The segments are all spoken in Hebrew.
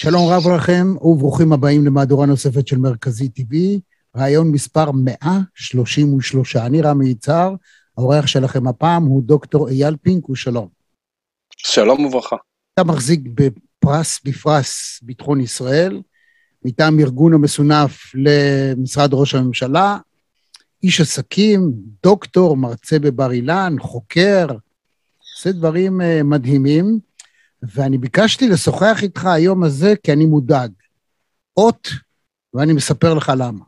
שלום רב לכם וברוכים הבאים למהדורה נוספת של מרכזי TV, רעיון מספר 133. אני רמי יצהר, האורח שלכם הפעם הוא דוקטור אייל פינק, ושלום. שלום וברכה. אתה מחזיק בפרס, בפרס ביטחון ישראל, מטעם ארגון המסונף למשרד ראש הממשלה, איש עסקים, דוקטור, מרצה בבר אילן, חוקר, עושה דברים uh, מדהימים. ואני ביקשתי לשוחח איתך היום הזה כי אני מודאג. אות, ואני מספר לך למה.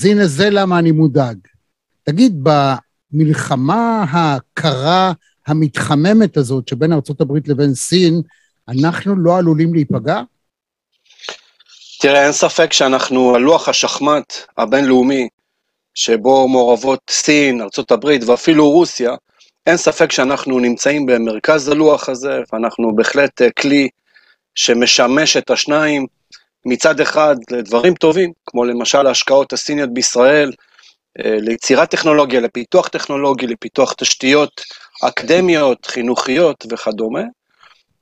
אז הנה זה למה אני מודאג. תגיד, במלחמה הקרה, המתחממת הזאת שבין ארה"ב לבין סין, אנחנו לא עלולים להיפגע? תראה, אין ספק שאנחנו על לוח השחמט הבינלאומי, שבו מעורבות סין, ארה"ב ואפילו רוסיה, אין ספק שאנחנו נמצאים במרכז הלוח הזה, ואנחנו בהחלט אה, כלי שמשמש את השניים. מצד אחד לדברים טובים, כמו למשל ההשקעות הסיניות בישראל, אה, ליצירת טכנולוגיה, לפיתוח טכנולוגי, לפיתוח תשתיות אקדמיות, חינוכיות וכדומה,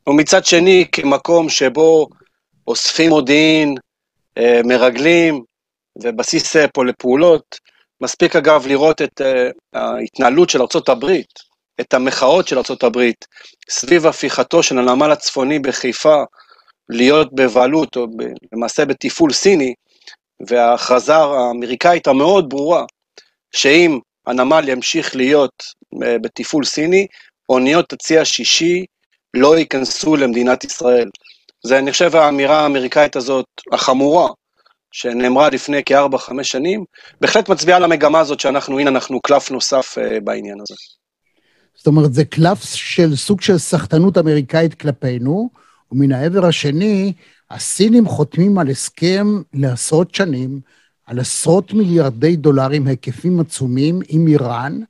ומצד שני כמקום שבו אוספים מודיעין, אה, מרגלים ובסיס אה, פה לפעולות. מספיק אגב לראות את ההתנהלות של ארה"ב, את המחאות של ארה"ב סביב הפיכתו של הנמל הצפוני בחיפה להיות בבעלות, או ב, למעשה בתפעול סיני, וההכרזה האמריקאית המאוד ברורה, שאם הנמל ימשיך להיות אה, בתפעול סיני, אוניות הצי השישי לא ייכנסו למדינת ישראל. זה, אני חושב, האמירה האמריקאית הזאת, החמורה, שנאמרה לפני כארבע, חמש שנים, בהחלט מצביעה על המגמה הזאת שאנחנו, הנה, אנחנו קלף נוסף uh, בעניין הזה. זאת אומרת, זה קלף של סוג של סחטנות אמריקאית כלפינו, ומן העבר השני, הסינים חותמים על הסכם לעשרות שנים, על עשרות מיליארדי דולרים, היקפים עצומים, עם איראן,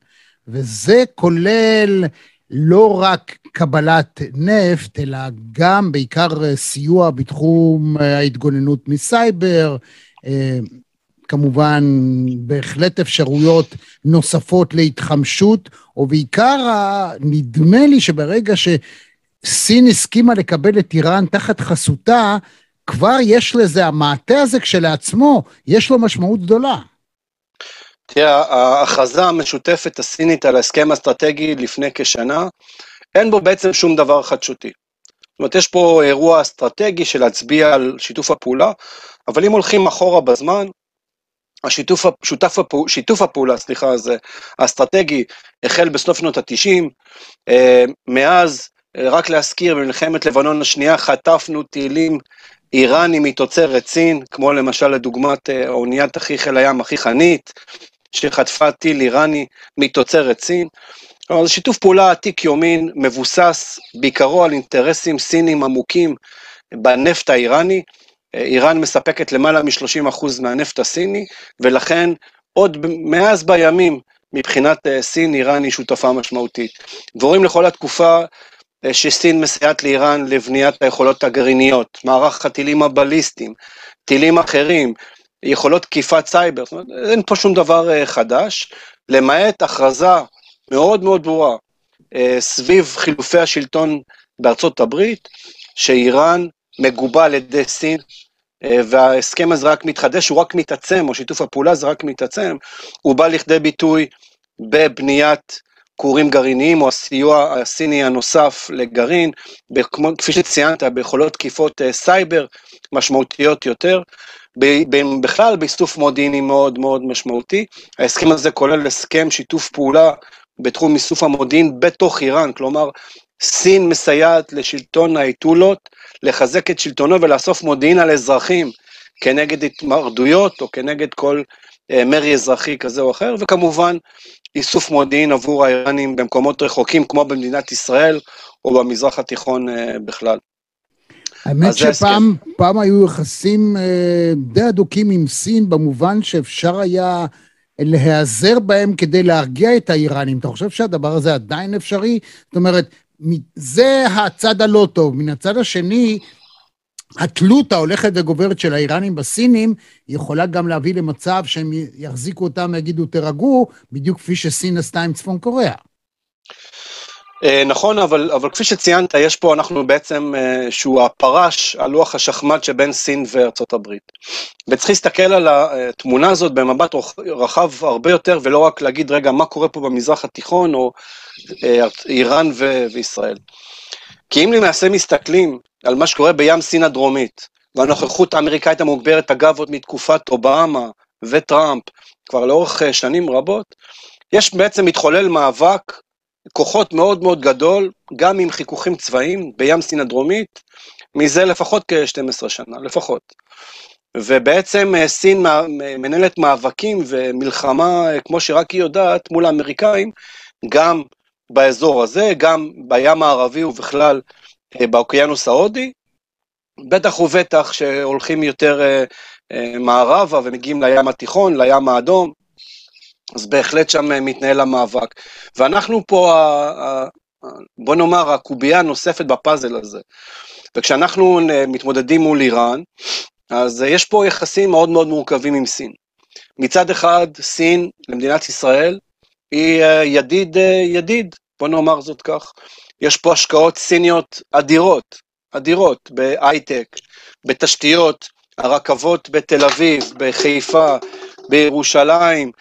וזה כולל לא רק קבלת נפט, אלא גם בעיקר סיוע בתחום ההתגוננות מסייבר, אה, כמובן בהחלט אפשרויות נוספות להתחמשות, ובעיקר נדמה לי שברגע ש... סין הסכימה לקבל את איראן תחת חסותה, כבר יש לזה, המעטה הזה כשלעצמו, יש לו משמעות גדולה. תראה, ההכרזה המשותפת הסינית על ההסכם האסטרטגי לפני כשנה, אין בו בעצם שום דבר חדשותי. זאת אומרת, יש פה אירוע אסטרטגי של להצביע על שיתוף הפעולה, אבל אם הולכים אחורה בזמן, השיתוף, שותף, שיתוף הפעולה, סליחה, הזה, האסטרטגי החל בסוף שנות ה-90, אה, מאז רק להזכיר, במלחמת לבנון השנייה חטפנו טילים איראנים מתוצרת סין, כמו למשל לדוגמת אה, אוניית אחי חיל הים, אחי חנית, שחטפה טיל איראני מתוצרת סין. כלומר, זה שיתוף פעולה עתיק יומין, מבוסס בעיקרו על אינטרסים סינים עמוקים בנפט האיראני. אה, איראן מספקת למעלה מ-30% מהנפט הסיני, ולכן עוד מאז בימים, מבחינת אה, סין, איראן היא שותפה משמעותית. ורואים לכל התקופה שסין מסייעת לאיראן לבניית היכולות הגרעיניות, מערך הטילים הבליסטיים, טילים אחרים, יכולות תקיפת סייבר, זאת אומרת, אין פה שום דבר אה, חדש, למעט הכרזה מאוד מאוד ברורה אה, סביב חילופי השלטון בארצות הברית, שאיראן מגובה על ידי סין וההסכם הזה רק מתחדש, הוא רק מתעצם, או שיתוף הפעולה הזה רק מתעצם, הוא בא לכדי ביטוי בבניית כורים גרעיניים, או הסיוע הסיני הנוסף לגרעין, כפי שציינת, ביכולות תקיפות סייבר משמעותיות יותר, בכלל באיסוף מודיעיני מאוד מאוד משמעותי. ההסכם הזה כולל הסכם שיתוף פעולה בתחום איסוף המודיעין בתוך איראן, כלומר, סין מסייעת לשלטון האייתולות לחזק את שלטונו ולאסוף מודיעין על אזרחים כנגד התמרדויות או כנגד כל אה, מרי אזרחי כזה או אחר, וכמובן איסוף מודיעין עבור האיראנים במקומות רחוקים כמו במדינת ישראל או במזרח התיכון אה, בכלל. האמת שפעם פעם היו יחסים אה, די הדוקים עם סין, במובן שאפשר היה להיעזר בהם כדי להרגיע את האיראנים. אתה חושב שהדבר הזה עדיין אפשרי? זאת אומרת, זה הצד הלא טוב. מן הצד השני, התלות ההולכת וגוברת של האיראנים בסינים יכולה גם להביא למצב שהם יחזיקו אותם ויגידו תירגעו, בדיוק כפי שסין עשתה עם צפון קוריאה. אה, נכון, אבל, אבל כפי שציינת, יש פה, אנחנו בעצם, אה, שהוא הפרש על לוח השחמט שבין סין וארצות הברית. וצריך להסתכל על התמונה הזאת במבט רחב הרבה יותר, ולא רק להגיד, רגע, מה קורה פה במזרח התיכון, או אה, איראן ו- וישראל. כי אם למעשה מסתכלים על מה שקורה בים סין הדרומית, והנוכחות האמריקאית המוגברת, אגב, עוד מתקופת אובמה וטראמפ, כבר לאורך שנים רבות, יש בעצם מתחולל מאבק כוחות מאוד מאוד גדול, גם עם חיכוכים צבאיים בים סין הדרומית, מזה לפחות כ-12 שנה, לפחות. ובעצם אה, סין מנהלת מאבקים ומלחמה, אה, כמו שרק היא יודעת, מול האמריקאים, גם באזור הזה, גם בים הערבי ובכלל אה, באוקיינוס ההודי, בטח ובטח שהולכים יותר מערבה ומגיעים לים התיכון, לים האדום, אז בהחלט שם אה, מתנהל המאבק. ואנחנו פה, בוא נאמר, הקובייה הנוספת בפאזל הזה. וכשאנחנו אה, מתמודדים מול איראן, אז אה, יש פה יחסים מאוד מאוד מורכבים עם סין. מצד אחד, סין למדינת ישראל היא ידיד ידיד, בוא נאמר זאת כך. יש פה השקעות סיניות אדירות, אדירות, בהייטק, בתשתיות, הרכבות בתל אביב, בחיפה, בירושלים,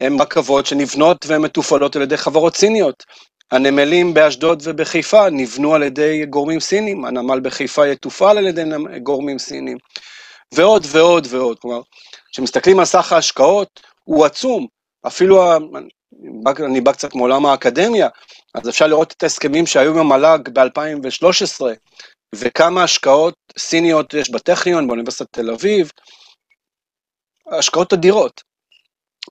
הן רכבות שנבנות ומתופעלות על ידי חברות סיניות. הנמלים באשדוד ובחיפה נבנו על ידי גורמים סינים, הנמל בחיפה יתופעל על ידי גורמים סינים, ועוד ועוד ועוד. כלומר, כשמסתכלים על סך ההשקעות, הוא עצום. אפילו, אני בא קצת מעולם האקדמיה, אז אפשר לראות את ההסכמים שהיו עם המל"ג ב-2013, וכמה השקעות סיניות יש בטכניון, באוניברסיטת תל אביב, השקעות אדירות.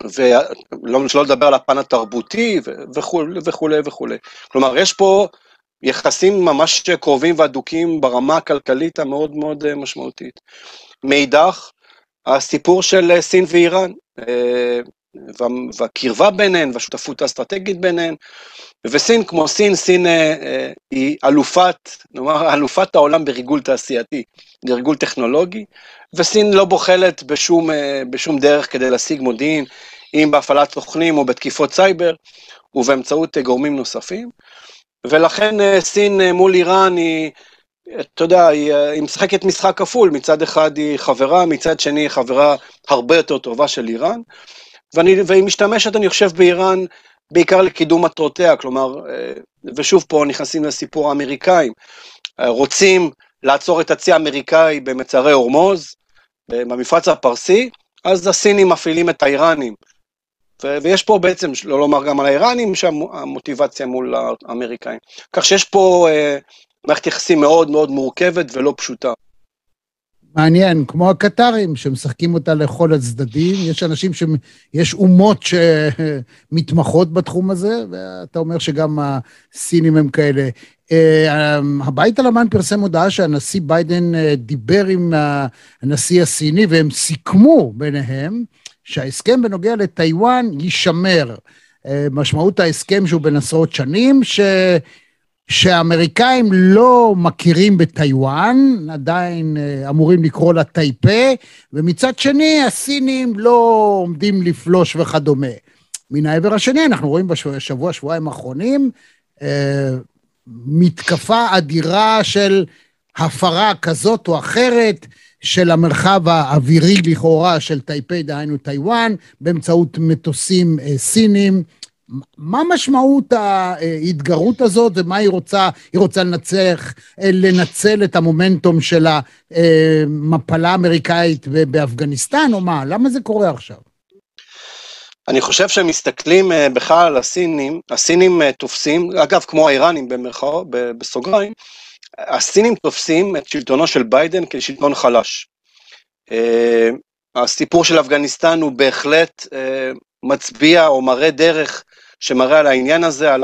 ולא לדבר על הפן התרבותי וכולי וכולי וכולי. כלומר, יש פה יחסים ממש קרובים והדוקים ברמה הכלכלית המאוד מאוד אה, משמעותית. מאידך, הסיפור של אה, סין ואיראן, אה, והקרבה ביניהן והשותפות האסטרטגית ביניהן, וסין כמו סין, סין היא אלופת, נאמר, אלופת העולם בריגול תעשייתי, בריגול טכנולוגי, וסין לא בוחלת בשום, בשום דרך כדי להשיג מודיעין, אם בהפעלת סוכנים או בתקיפות סייבר, ובאמצעות גורמים נוספים. ולכן אה, סין אה, מול איראן היא, אתה יודע, היא, אה, משחקת משחק כפול, מצד אחד היא חברה, מצד שני היא חברה הרבה יותר טובה של איראן, ואני, והיא משתמשת, אני חושב, באיראן בעיקר לקידום מטרותיה, כלומר, ושוב פה נכנסים לסיפור האמריקאים, רוצים לעצור את הצי האמריקאי במצרי הורמוז, במפרץ הפרסי, אז הסינים מפעילים את האיראנים ויש פה בעצם, לא לומר גם על האיראנים, שהמוטיבציה מול האמריקאים. כך שיש פה אה, מערכת יחסים מאוד מאוד מורכבת ולא פשוטה. מעניין, כמו הקטרים, שמשחקים אותה לכל הצדדים. יש אנשים ש... יש אומות שמתמחות בתחום הזה, ואתה אומר שגם הסינים הם כאלה. אה, הבית הלבן פרסם הודעה שהנשיא ביידן אה, דיבר עם הנשיא הסיני, והם סיכמו ביניהם שההסכם בנוגע לטיוואן יישמר. אה, משמעות ההסכם שהוא בן עשרות שנים, ש... שהאמריקאים לא מכירים בטיוואן, עדיין אה, אמורים לקרוא לה טייפה, ומצד שני הסינים לא עומדים לפלוש וכדומה. מן העבר השני, אנחנו רואים בשבוע, שבועיים האחרונים, אה, מתקפה אדירה של הפרה כזאת או אחרת של המרחב האווירי לכאורה של טייפי, דהיינו טיוואן, באמצעות מטוסים אה, סינים. מה משמעות ההתגרות הזאת ומה היא רוצה? היא רוצה לנצח, אה, לנצל את המומנטום של המפלה האמריקאית באפגניסטן, או מה? למה זה קורה עכשיו? אני חושב שהם מסתכלים אה, בכלל על הסינים, הסינים תופסים, אגב, כמו האיראנים במרכאות, בסוגריים, הסינים תופסים את שלטונו של ביידן כשלטון חלש. אה, הסיפור של אפגניסטן הוא בהחלט אה, מצביע או מראה דרך שמראה על העניין הזה, על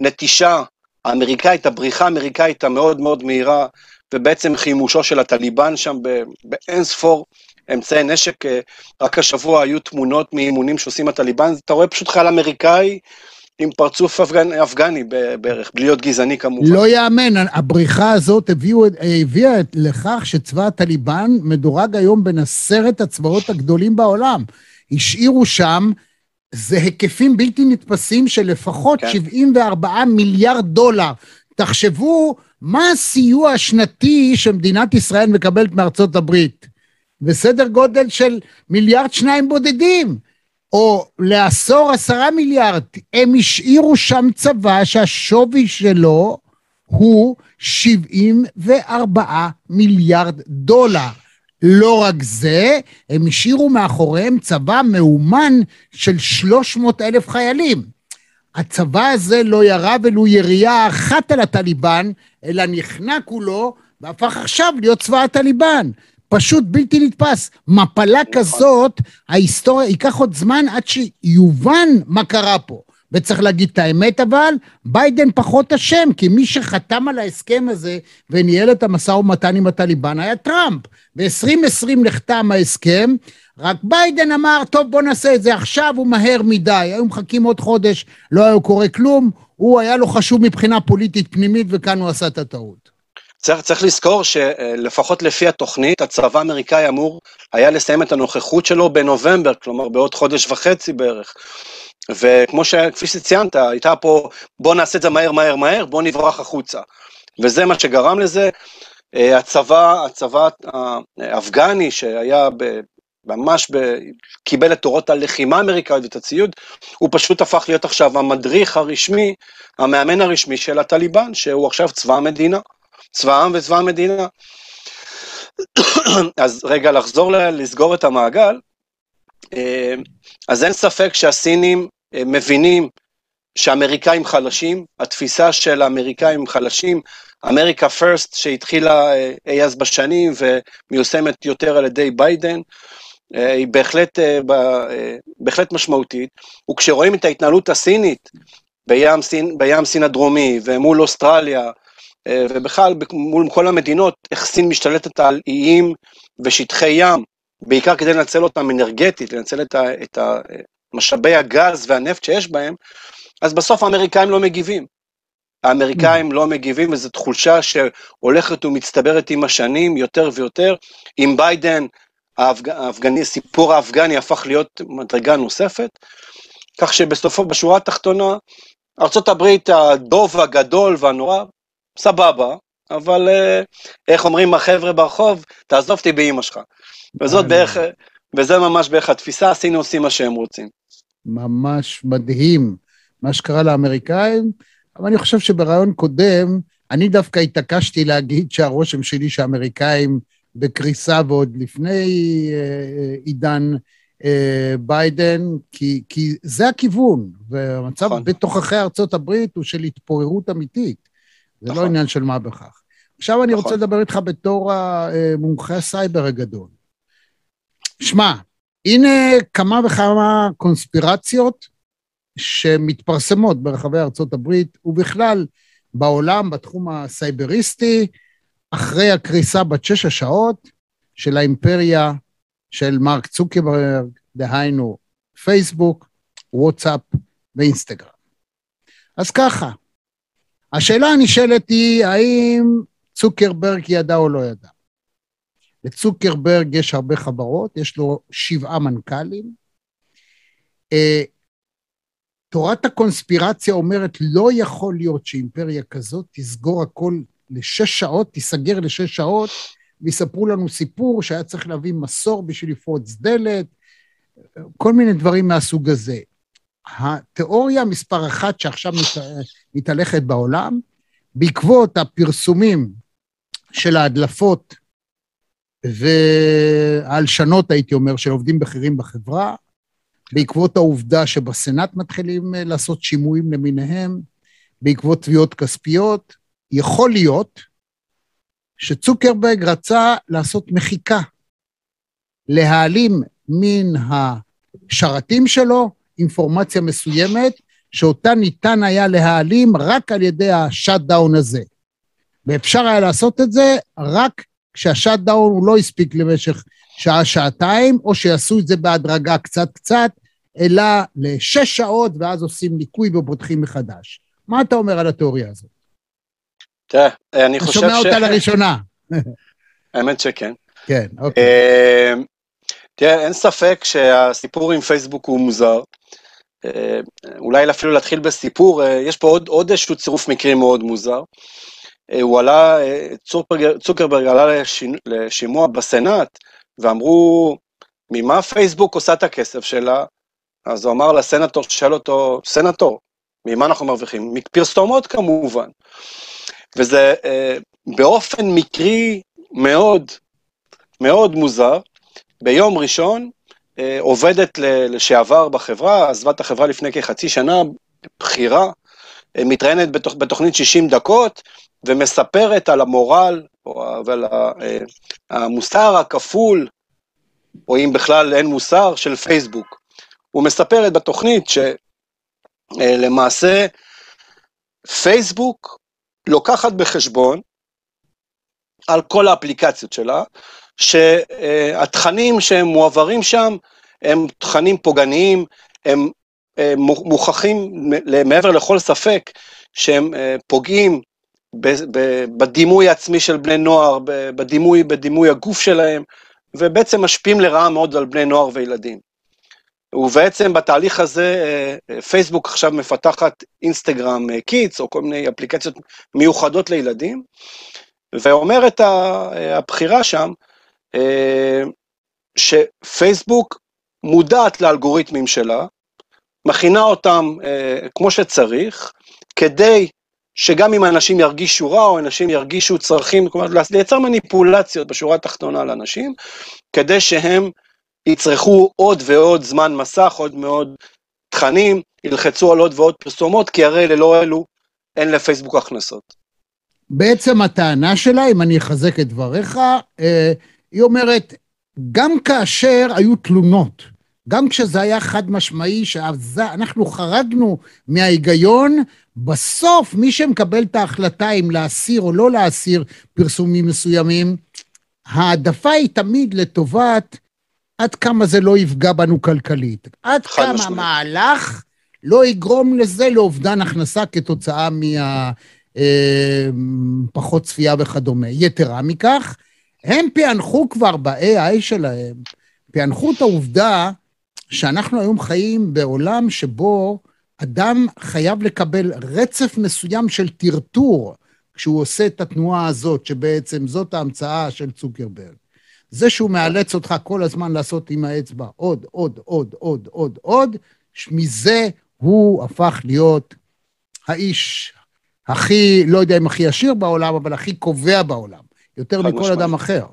הנטישה האמריקאית, הבריחה האמריקאית המאוד מאוד מהירה, ובעצם חימושו של הטליבן שם באין ספור אמצעי נשק. אה, רק השבוע היו תמונות מאימונים שעושים הטליבן, אתה רואה פשוט חייל אמריקאי עם פרצוף אפגני, אפגני בערך, בלי להיות גזעני כמובן. לא יאמן, הבריחה הזאת הביאו, הביאה לכך שצבא הטליבן מדורג היום בין עשרת הצבאות הגדולים בעולם. השאירו שם, זה היקפים בלתי נתפסים של לפחות כן. 74 מיליארד דולר. תחשבו מה הסיוע השנתי שמדינת ישראל מקבלת מארצות הברית. בסדר גודל של מיליארד שניים בודדים. או לעשור עשרה מיליארד, הם השאירו שם צבא שהשווי שלו הוא 74 מיליארד דולר. לא רק זה, הם השאירו מאחוריהם צבא מאומן של 300 אלף חיילים. הצבא הזה לא ירה ולו ירייה אחת על הטליבן, אלא נכנע כולו והפך עכשיו להיות צבא הטליבן. פשוט בלתי נתפס. מפלה נכון. כזאת, ההיסטוריה, ייקח עוד זמן עד שיובן מה קרה פה. וצריך להגיד את האמת אבל, ביידן פחות אשם, כי מי שחתם על ההסכם הזה וניהל את המשא ומתן עם הטליבן היה טראמפ. ב-2020 נחתם ההסכם, רק ביידן אמר, טוב בוא נעשה את זה עכשיו, הוא מהר מדי. היו מחכים עוד חודש, לא היה קורה כלום, הוא היה לו חשוב מבחינה פוליטית פנימית וכאן הוא עשה את הטעות. צריך, צריך לזכור שלפחות לפי התוכנית, הצבא האמריקאי אמור היה לסיים את הנוכחות שלו בנובמבר, כלומר בעוד חודש וחצי בערך. וכמו ש... כפי שציינת, הייתה פה, בוא נעשה את זה מהר מהר מהר, בוא נברח החוצה. וזה מה שגרם לזה. אה, הצבא, הצבא האפגני שהיה ב, ממש ב, קיבל את תורות הלחימה האמריקאית ואת הציוד, הוא פשוט הפך להיות עכשיו המדריך הרשמי, המאמן הרשמי של הטליבן, שהוא עכשיו צבא המדינה. צבא העם וצבא המדינה. אז רגע, לחזור, לסגור את המעגל, אה, אז אין ספק שהסינים אה, מבינים שאמריקאים חלשים, התפיסה של האמריקאים חלשים, אמריקה פרסט שהתחילה אה, אי אז בשנים ומיושמת יותר על ידי ביידן, היא בהחלט, בהחלט משמעותית, וכשרואים את ההתנהלות הסינית בים סין, בים סין הדרומי ומול אוסטרליה ובכלל מול כל המדינות, איך סין משתלטת על איים ושטחי ים, בעיקר כדי לנצל אותם אנרגטית, לנצל את, ה, את ה, משאבי הגז והנפט שיש בהם, אז בסוף האמריקאים לא מגיבים. האמריקאים לא מגיבים, וזו תחושה שהולכת ומצטברת עם השנים יותר ויותר. עם ביידן, האפג... האפגני, הסיפור האפגני הפך להיות מדרגה נוספת, כך שבסופו, בשורה התחתונה, ארה"ב הדוב הגדול והנורא סבבה, אבל אה, איך אומרים החבר'ה ברחוב, תעזוב אותי באימא שלך. וזאת בערך, וזה ממש בערך התפיסה, הסינים עושים מה שהם רוצים. ממש מדהים מה שקרה לאמריקאים, אבל אני חושב שבריאיון קודם, אני דווקא התעקשתי להגיד שהרושם שלי שהאמריקאים בקריסה ועוד לפני אה, אה, עידן אה, ביידן, כי, כי זה הכיוון, והמצב נכון. בתוככי ארצות הברית הוא של התפוררות אמיתית. זה לא נכון. לא עניין של מה בכך. עכשיו אני נכון. רוצה לדבר איתך בתור המומחה הסייבר הגדול. שמע, הנה כמה וכמה קונספירציות שמתפרסמות ברחבי ארצות הברית, ובכלל בעולם, בתחום הסייבריסטי, אחרי הקריסה בת שש השעות של האימפריה של מרק צוקרברג, דהיינו פייסבוק, וואטסאפ ואינסטגרם. אז ככה, השאלה הנשאלת היא, האם צוקרברג ידע או לא ידע? לצוקרברג יש הרבה חברות, יש לו שבעה מנכ"לים. אה, תורת הקונספירציה אומרת, לא יכול להיות שאימפריה כזאת תסגור הכל לשש שעות, תיסגר לשש שעות, ויספרו לנו סיפור שהיה צריך להביא מסור בשביל לפרוץ דלת, כל מיני דברים מהסוג הזה. התיאוריה מספר אחת שעכשיו מת, מתהלכת בעולם, בעקבות הפרסומים של ההדלפות וההלשנות, הייתי אומר, של עובדים בכירים בחברה, בעקבות העובדה שבסנאט מתחילים אה, לעשות שימועים למיניהם, בעקבות תביעות כספיות, יכול להיות שצוקרברג רצה לעשות מחיקה, להעלים מן השרתים שלו אינפורמציה מסוימת, שאותה ניתן היה להעלים רק על ידי ה shutdown הזה. ואפשר היה לעשות את זה רק כשה shutdown הוא לא הספיק למשך שעה-שעתיים, או שיעשו את זה בהדרגה קצת-קצת, אלא לשש שעות, ואז עושים ניקוי ופותחים מחדש. מה אתה אומר על התיאוריה הזאת? תראה, אני חושב ש... אתה שומע אותה לראשונה. האמת שכן. כן, אוקיי. אה, תראה, אין ספק שהסיפור עם פייסבוק הוא מוזר. אה, אולי אפילו להתחיל בסיפור, אה, יש פה עוד, עוד איזשהו צירוף מקרים מאוד מוזר. הוא עלה, צוקרברג, צוקרברג עלה לשימוע בסנאט, ואמרו, ממה פייסבוק עושה את הכסף שלה? אז הוא אמר לסנטור, שואל אותו, סנטור, ממה אנחנו מרוויחים? מפרסומות כמובן. וזה אה, באופן מקרי מאוד, מאוד מוזר. ביום ראשון, אה, עובדת לשעבר בחברה, עזבה את החברה לפני כחצי שנה, בכירה, אה, מתראיינת בתוכ, בתוכנית 60 דקות, ומספרת על המורל, ועל אה, המוסר הכפול, או אם בכלל אין מוסר, של פייסבוק. הוא מספרת בתוכנית שלמעשה פייסבוק לוקחת בחשבון על כל האפליקציות שלה, שהתכנים שהם מועברים שם הם תכנים פוגעניים, הם מוכחים מעבר לכל ספק שהם אה, פוגעים בדימוי העצמי של בני נוער, בדימוי, בדימוי הגוף שלהם, ובעצם משפיעים לרעה מאוד על בני נוער וילדים. ובעצם בתהליך הזה אה, פייסבוק עכשיו מפתחת אינסטגרם Kids או כל מיני אפליקציות מיוחדות לילדים, ואומרת הבחירה שם אה, שפייסבוק מודעת לאלגוריתמים שלה, מכינה אותם אה, כמו שצריך, כדי שגם אם אנשים ירגישו רע או אנשים ירגישו צרכים, כלומר לייצר מניפולציות בשורה התחתונה לאנשים, כדי שהם יצרכו עוד ועוד זמן מסך, עוד מאוד תכנים, ילחצו על עוד ועוד פרסומות, כי הרי ללא אלו אין לפייסבוק הכנסות. בעצם הטענה שלה, אם אני אחזק את דבריך, אה, היא אומרת, גם כאשר היו תלונות, גם כשזה היה חד משמעי, שאנחנו חרגנו מההיגיון, בסוף מי שמקבל את ההחלטה אם להסיר או לא להסיר פרסומים מסוימים, העדפה היא תמיד לטובת עד כמה זה לא יפגע בנו כלכלית, עד כמה משמעית. המהלך לא יגרום לזה לאובדן הכנסה כתוצאה מהפחות אה, צפייה וכדומה. יתרה מכך, הם פענחו כבר ב-AI שלהם, פענחו את העובדה שאנחנו היום חיים בעולם שבו אדם חייב לקבל רצף מסוים של טרטור כשהוא עושה את התנועה הזאת, שבעצם זאת ההמצאה של צוקרברג. זה שהוא מאלץ אותך כל הזמן לעשות עם האצבע עוד, עוד, עוד, עוד, עוד, עוד, מזה הוא הפך להיות האיש הכי, לא יודע אם הכי עשיר בעולם, אבל הכי קובע בעולם, יותר מכל משמעית. אדם אחר.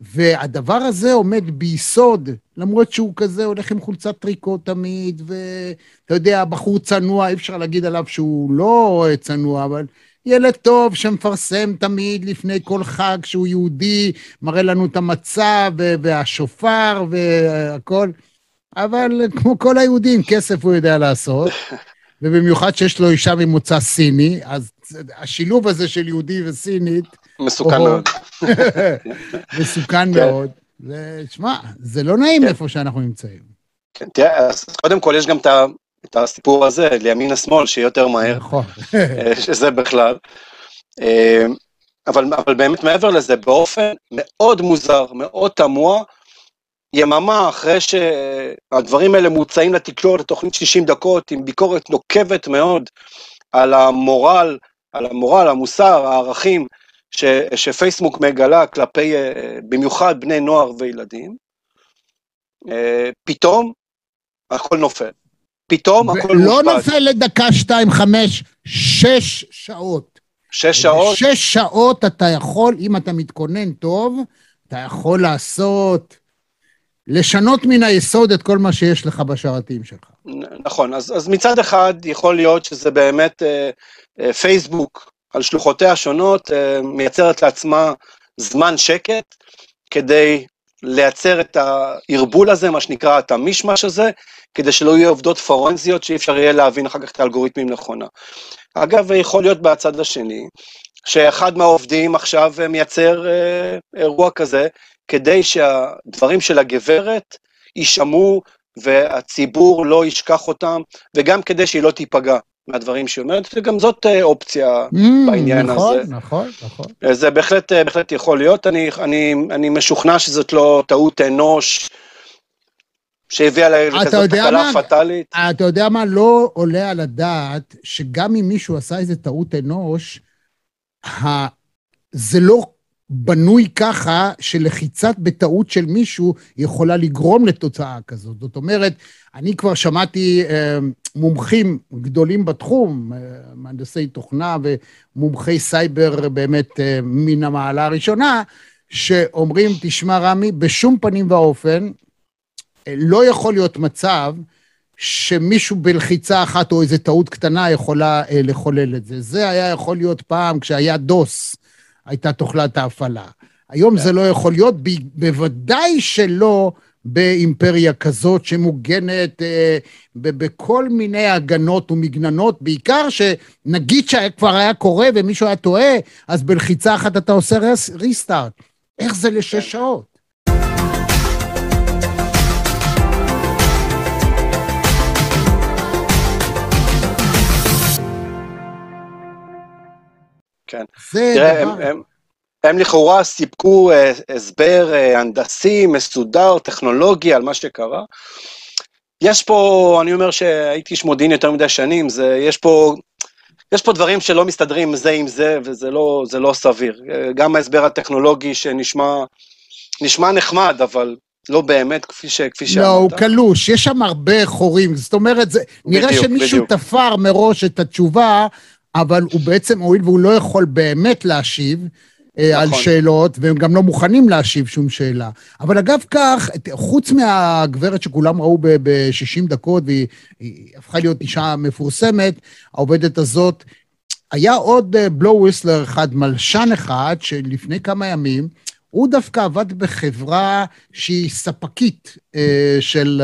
והדבר הזה עומד ביסוד, למרות שהוא כזה הולך עם חולצת טריקו תמיד, ואתה יודע, בחור צנוע, אי אפשר להגיד עליו שהוא לא צנוע, אבל ילד טוב שמפרסם תמיד לפני כל חג שהוא יהודי, מראה לנו את המצב והשופר והכל, אבל כמו כל היהודים, כסף הוא יודע לעשות, ובמיוחד שיש לו אישה ממוצא סיני, אז השילוב הזה של יהודי וסינית... מסוכן מאוד. מסוכן כן. מאוד. ושמע, זה לא נעים כן. איפה שאנחנו נמצאים. כן, תראה, אז קודם כל יש גם את הסיפור הזה לימין השמאל, שיהיה יותר מהר, נכון. אה, שזה בכלל. אה, אבל, אבל באמת מעבר לזה, באופן מאוד מוזר, מאוד תמוה, יממה אחרי שהדברים האלה מוצאים לתקשורת, לתוכנית 60 דקות, עם ביקורת נוקבת מאוד על המורל, על המורל, המוסר, הערכים ש, שפייסבוק מגלה כלפי במיוחד בני נוער וילדים, פתאום הכל נופל. פתאום הכל מושפע. לא נופל לדקה, שתיים, חמש, שש שעות. שש שעות? שש שעות אתה יכול, אם אתה מתכונן טוב, אתה יכול לעשות, לשנות מן היסוד את כל מה שיש לך בשרתים שלך. נכון, אז, אז מצד אחד יכול להיות שזה באמת אה, אה, פייסבוק על שלוחותיה השונות אה, מייצרת לעצמה זמן שקט כדי לייצר את הערבול הזה, מה שנקרא את המישמש הזה, כדי שלא יהיו עובדות פורנזיות שאי אפשר יהיה להבין אחר כך את האלגוריתמים נכונה. אגב, יכול להיות בצד השני, שאחד מהעובדים עכשיו מייצר אה, אירוע כזה, כדי שהדברים של הגברת יישמעו והציבור לא ישכח אותם, וגם כדי שהיא לא תיפגע מהדברים שהיא אומרת, וגם זאת אה, אופציה mm, בעניין נכון, הזה. נכון, נכון, נכון. זה בהחלט, אה, בהחלט יכול להיות, אני, אני, אני משוכנע שזאת לא טעות אנוש. שהביאה לכזאת תקלה פטאלית. אתה יודע מה? לא עולה על הדעת שגם אם מישהו עשה איזה טעות אנוש, זה לא בנוי ככה שלחיצת בטעות של מישהו יכולה לגרום לתוצאה כזאת. זאת אומרת, אני כבר שמעתי אה, מומחים גדולים בתחום, אה, מהנדסי תוכנה ומומחי סייבר באמת אה, מן המעלה הראשונה, שאומרים, תשמע רמי, בשום פנים ואופן לא יכול להיות מצב שמישהו בלחיצה אחת או איזו טעות קטנה יכולה לחולל את זה. זה היה יכול להיות פעם כשהיה דוס, הייתה תוכלת ההפעלה. היום זה לא יכול להיות, בוודאי שלא באימפריה כזאת שמוגנת אה, בכל מיני הגנות ומגננות, בעיקר שנגיד שכבר היה קורה ומישהו היה טועה, אז בלחיצה אחת אתה עושה ריסטארט. איך זה לשש כן. שעות? כן. זה תראה, דבר... הם, הם, הם לכאורה סיפקו אה, הסבר אה, הנדסי, מסודר, טכנולוגי על מה שקרה. יש פה, אני אומר שהייתי איש מודיעין יותר מדי שנים, זה, יש פה, יש פה דברים שלא מסתדרים זה עם זה, וזה לא, לא סביר. אה, גם ההסבר הטכנולוגי שנשמע נשמע נחמד, אבל לא באמת, כפי, ש, כפי שאמרת. לא, הוא קלוש, יש שם הרבה חורים. זאת אומרת, זה, בדיוק, נראה שמישהו בדיוק. תפר מראש את התשובה, אבל הוא בעצם, הואיל והוא לא יכול באמת להשיב אה, נכון. על שאלות, והם גם לא מוכנים להשיב שום שאלה. אבל אגב כך, חוץ מהגברת שכולם ראו ב-60 דקות, והיא הפכה להיות אישה מפורסמת, העובדת הזאת, היה עוד בלו אה, וויסלר אחד, מלשן אחד, שלפני כמה ימים, הוא דווקא עבד בחברה שהיא ספקית אה, של,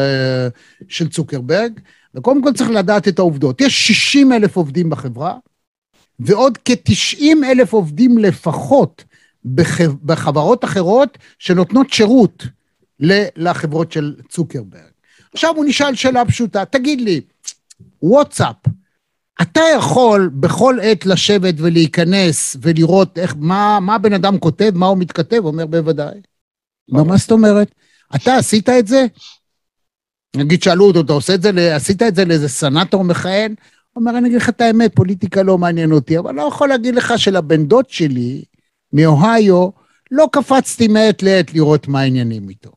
של צוקרברג, וקודם כל צריך לדעת את העובדות. יש 60 אלף עובדים בחברה, ועוד כ-90 אלף עובדים לפחות בחברות אחרות שנותנות שירות לחברות של צוקרברג. עכשיו הוא נשאל שאלה פשוטה, תגיד לי, וואטסאפ, אתה יכול בכל עת לשבת ולהיכנס ולראות איך, מה, מה בן אדם כותב, מה הוא מתכתב? הוא אומר, בוודאי. מה זאת אומרת? אתה עשית את זה? נגיד, שאלו אותו, אתה עושה את זה, עשית את זה לאיזה סנטור מכהן? אומר, אני אגיד לך את האמת, פוליטיקה לא מעניין אותי, אבל לא יכול להגיד לך שלבן דוד שלי, מאוהיו, לא קפצתי מעת לעת לראות מה העניינים איתו.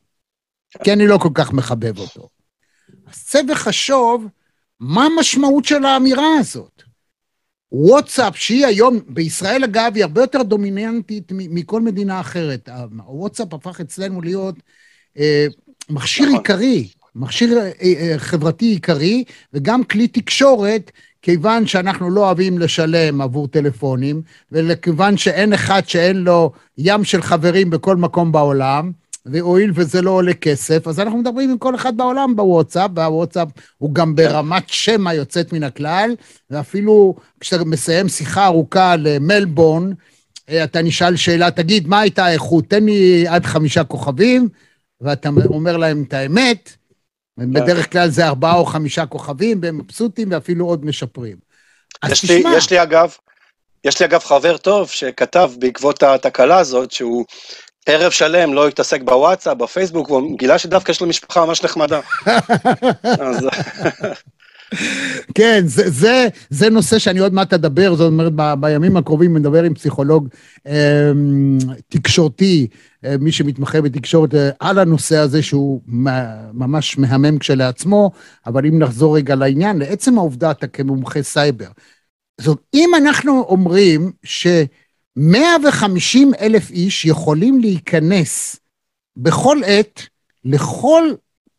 כי אני לא כל כך מחבב אותו. אז צא וחשוב, מה המשמעות של האמירה הזאת? וואטסאפ, שהיא היום, בישראל אגב, היא הרבה יותר דומיננטית מכל מדינה אחרת. הוואטסאפ הפך אצלנו להיות אה, מכשיר נכון. עיקרי, מכשיר אה, אה, חברתי עיקרי, וגם כלי תקשורת כיוון שאנחנו לא אוהבים לשלם עבור טלפונים, וכיוון שאין אחד שאין לו ים של חברים בכל מקום בעולם, והואיל וזה לא עולה כסף, אז אנחנו מדברים עם כל אחד בעולם בוואטסאפ, והוואטסאפ הוא גם ברמת שמע יוצאת מן הכלל, ואפילו כשאתה מסיים שיחה ארוכה למלבורן, אה, אתה נשאל שאלה, תגיד, מה הייתה האיכות? תן לי עד חמישה כוכבים, ואתה אומר להם את האמת, בדרך כלל זה ארבעה או חמישה כוכבים, והם מבסוטים ואפילו עוד משפרים. אז יש תשמע. לי, יש לי אגב, יש לי אגב חבר טוב שכתב בעקבות התקלה הזאת, שהוא ערב שלם לא התעסק בוואטסאפ, בפייסבוק, והוא גילה שדווקא יש לו משפחה ממש נחמדה. אז, כן, זה, זה, זה נושא שאני עוד מעט אדבר, זאת אומרת, ב, בימים הקרובים נדבר עם פסיכולוג אה, תקשורתי, מי שמתמחה בתקשורת, אה, על הנושא הזה שהוא ממש מהמם כשלעצמו, אבל אם נחזור רגע לעניין, לעצם העובדה אתה כמומחה סייבר. זאת, אם אנחנו אומרים ש-150 אלף איש יכולים להיכנס בכל עת לכל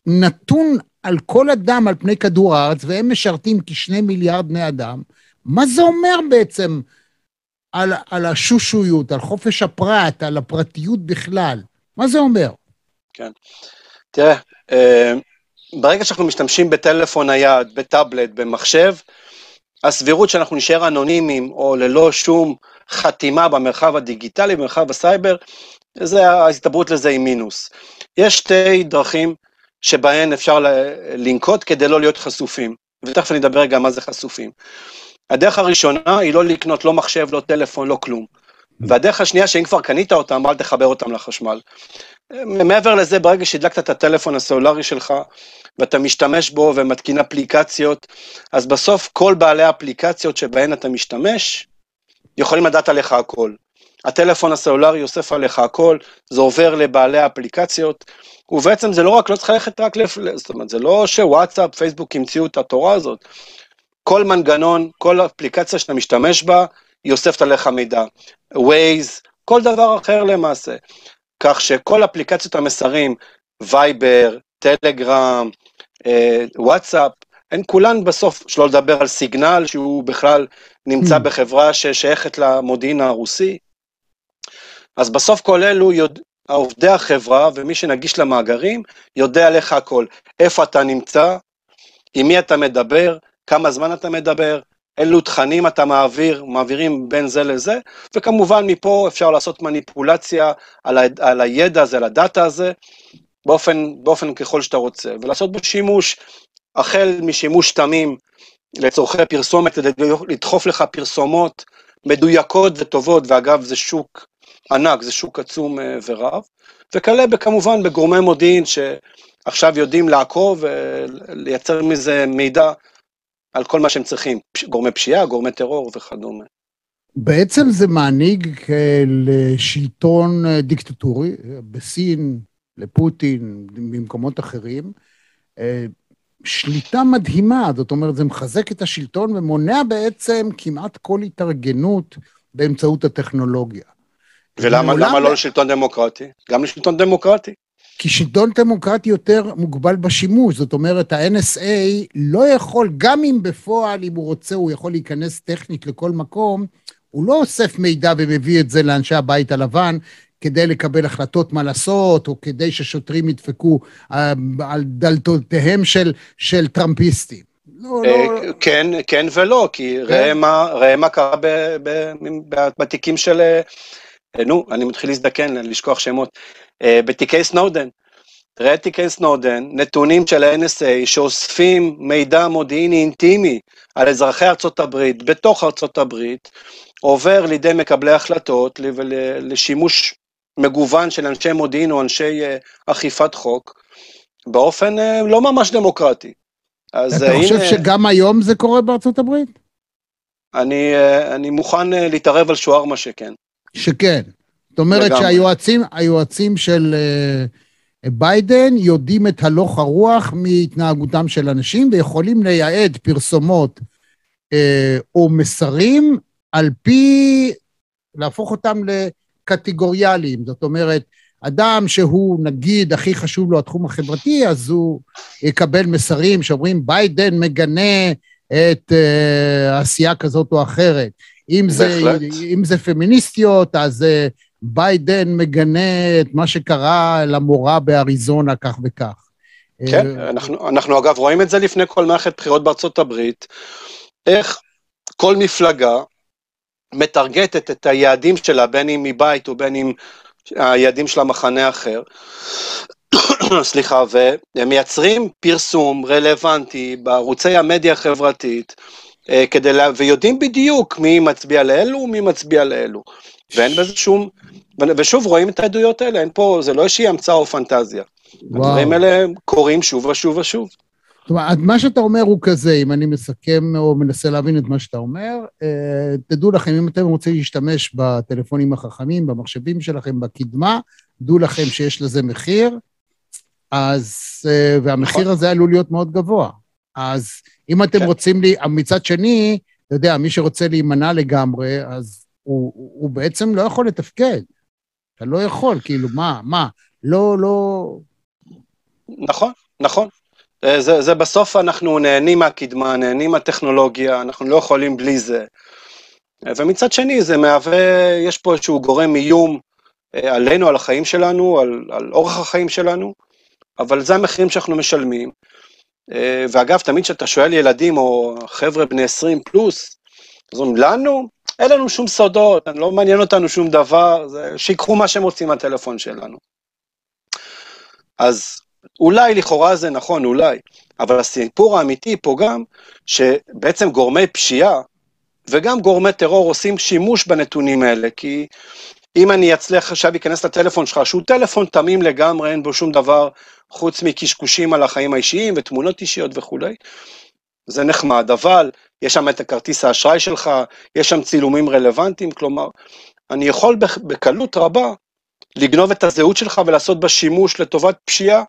נתון על כל אדם על פני כדור הארץ, והם משרתים כשני מיליארד בני אדם, מה זה אומר בעצם על, על האושיות, על חופש הפרט, על הפרטיות בכלל? מה זה אומר? כן. תראה, אה, ברגע שאנחנו משתמשים בטלפון נייד, בטאבלט, במחשב, הסבירות שאנחנו נשאר אנונימיים או ללא שום חתימה במרחב הדיגיטלי, במרחב הסייבר, זה, ההסתברות לזה היא מינוס. יש שתי דרכים שבהן אפשר לנקוט כדי לא להיות חשופים, ותכף אני אדבר רגע מה זה חשופים. הדרך הראשונה היא לא לקנות לא מחשב, לא טלפון, לא כלום. והדרך השנייה, שאם כבר קנית אותם, אל תחבר אותם לחשמל. מעבר לזה, ברגע שהדלקת את הטלפון הסלולרי שלך, ואתה משתמש בו ומתקין אפליקציות, אז בסוף כל בעלי האפליקציות שבהן אתה משתמש, יכולים לדעת עליך הכל. הטלפון הסלולרי אוסף עליך הכל, זה עובר לבעלי האפליקציות, ובעצם זה לא רק, לא צריך ללכת רק, לפ... זאת אומרת, זה לא שוואטסאפ, פייסבוק המציאו את התורה הזאת. כל מנגנון, כל אפליקציה שאתה משתמש בה, היא אוספת עליך מידע. Waze, כל דבר אחר למעשה. כך שכל אפליקציות המסרים, וייבר, טלגרם, וואטסאפ, הן כולן בסוף, שלא לדבר על סיגנל, שהוא בכלל נמצא mm. בחברה ששייכת למודיעין הרוסי. אז בסוף כל אלו יודע, עובדי החברה ומי שנגיש למאגרים יודע לך הכל, איפה אתה נמצא, עם מי אתה מדבר, כמה זמן אתה מדבר, אילו תכנים אתה מעביר, מעבירים בין זה לזה, וכמובן מפה אפשר לעשות מניפולציה על, ה, על הידע הזה, על הדאטה הזה, באופן, באופן ככל שאתה רוצה, ולעשות בו שימוש, החל משימוש תמים לצורכי פרסומת, לדחוף לך פרסומות מדויקות וטובות, ואגב זה שוק ענק, זה שוק עצום אה, ורב, וכלה כמובן בגורמי מודיעין שעכשיו יודעים לעקוב ולייצר מזה מידע על כל מה שהם צריכים, גורמי פשיעה, גורמי טרור וכדומה. בעצם זה מעניג אה, לשלטון אה, דיקטטורי, בסין, לפוטין, במקומות אחרים, שליטה מדהימה, זאת אומרת, זה מחזק את השלטון ומונע בעצם כמעט כל התארגנות באמצעות הטכנולוגיה. ולמה למה לא לשלטון דמוקרטי? גם לשלטון דמוקרטי. כי שלטון דמוקרטי יותר מוגבל בשימוש, זאת אומרת, ה-NSA לא יכול, גם אם בפועל, אם הוא רוצה, הוא יכול להיכנס טכנית לכל מקום, הוא לא אוסף מידע ומביא את זה לאנשי הבית הלבן כדי לקבל החלטות מה לעשות, או כדי ששוטרים ידפקו אה, על דלתותיהם של, של טראמפיסטים. לא, לא... כן, כן ולא, כי כן. ראה מה, קרה בתיקים של אה, נו, אני מתחיל להזדקן, לשכוח שמות, אה, בתיקי סנודן. תראה את תיקי סנודן, נתונים של ה-NSA שאוספים מידע מודיעיני אינטימי על אזרחי ארצות הברית, בתוך ארצות הברית, עובר לידי מקבלי החלטות לשימוש מגוון של אנשי מודיעין או אנשי אה, אכיפת חוק, באופן לא ממש דמוקרטי. אז אתה חושב הנה, שגם היום זה קורה בארצות הברית? אני, אני מוכן להתערב על שוארמה שכן. שכן. זאת אומרת שהיועצים היועצים של uh, ביידן יודעים את הלוך הרוח מהתנהגותם של אנשים ויכולים לייעד פרסומות uh, או מסרים על פי, להפוך אותם לקטגוריאליים. זאת אומרת, אדם שהוא נגיד הכי חשוב לו התחום החברתי, אז הוא יקבל מסרים שאומרים ביידן מגנה את uh, עשייה כזאת או אחרת. אם זה, אם זה פמיניסטיות, אז אה, ביידן מגנה את מה שקרה למורה באריזונה, כך וכך. כן, uh, אנחנו, אנחנו אגב רואים את זה לפני כל מערכת בחירות בארצות הברית, איך כל מפלגה מטרגטת את היעדים שלה, בין אם מבית ובין אם היעדים של המחנה האחר, סליחה, ומייצרים פרסום רלוונטי בערוצי המדיה החברתית, אה, כדי לה... ויודעים בדיוק מי מצביע לאלו ומי מצביע לאלו. ואין בזה שום... ושוב, רואים את העדויות האלה, אין פה, זה לא איזושהי המצאה או פנטזיה. וואו. הדברים האלה קורים שוב ושוב ושוב. זאת אומרת, מה שאתה אומר הוא כזה, אם אני מסכם או מנסה להבין את מה שאתה אומר, אה, תדעו לכם, אם אתם רוצים להשתמש בטלפונים החכמים, במחשבים שלכם, בקדמה, דעו לכם שיש לזה מחיר, אז, אה, והמחיר נכון. הזה עלול להיות מאוד גבוה. אז אם אתם כן. רוצים לי, מצד שני, אתה יודע, מי שרוצה להימנע לגמרי, אז הוא, הוא בעצם לא יכול לתפקד. אתה לא יכול, כאילו, מה, מה? לא, לא... נכון, נכון. אה, זה, זה בסוף אנחנו נהנים מהקדמה, נהנים מהטכנולוגיה, אנחנו לא יכולים בלי זה. אה, ומצד שני זה מהווה, יש פה איזשהו גורם איום עלינו, על החיים שלנו, על, על אורח החיים שלנו, אבל זה המחירים שאנחנו משלמים. ואגב, תמיד כשאתה שואל ילדים או חבר'ה בני 20 פלוס, אז אומרים לנו, אין לנו שום סודות, לא מעניין אותנו שום דבר, שיקחו מה שהם רוצים מהטלפון שלנו. אז אולי לכאורה זה נכון, אולי, אבל הסיפור האמיתי פה גם, שבעצם גורמי פשיעה וגם גורמי טרור עושים שימוש בנתונים האלה, כי אם אני אצליח עכשיו להיכנס לטלפון שלך, שהוא טלפון תמים לגמרי, אין בו שום דבר חוץ מקשקושים על החיים האישיים ותמונות אישיות וכולי, זה נחמד, אבל יש שם את הכרטיס האשראי שלך, יש שם צילומים רלוונטיים, כלומר, אני יכול בקלות רבה לגנוב את הזהות שלך ולעשות בה שימוש לטובת פשיעה,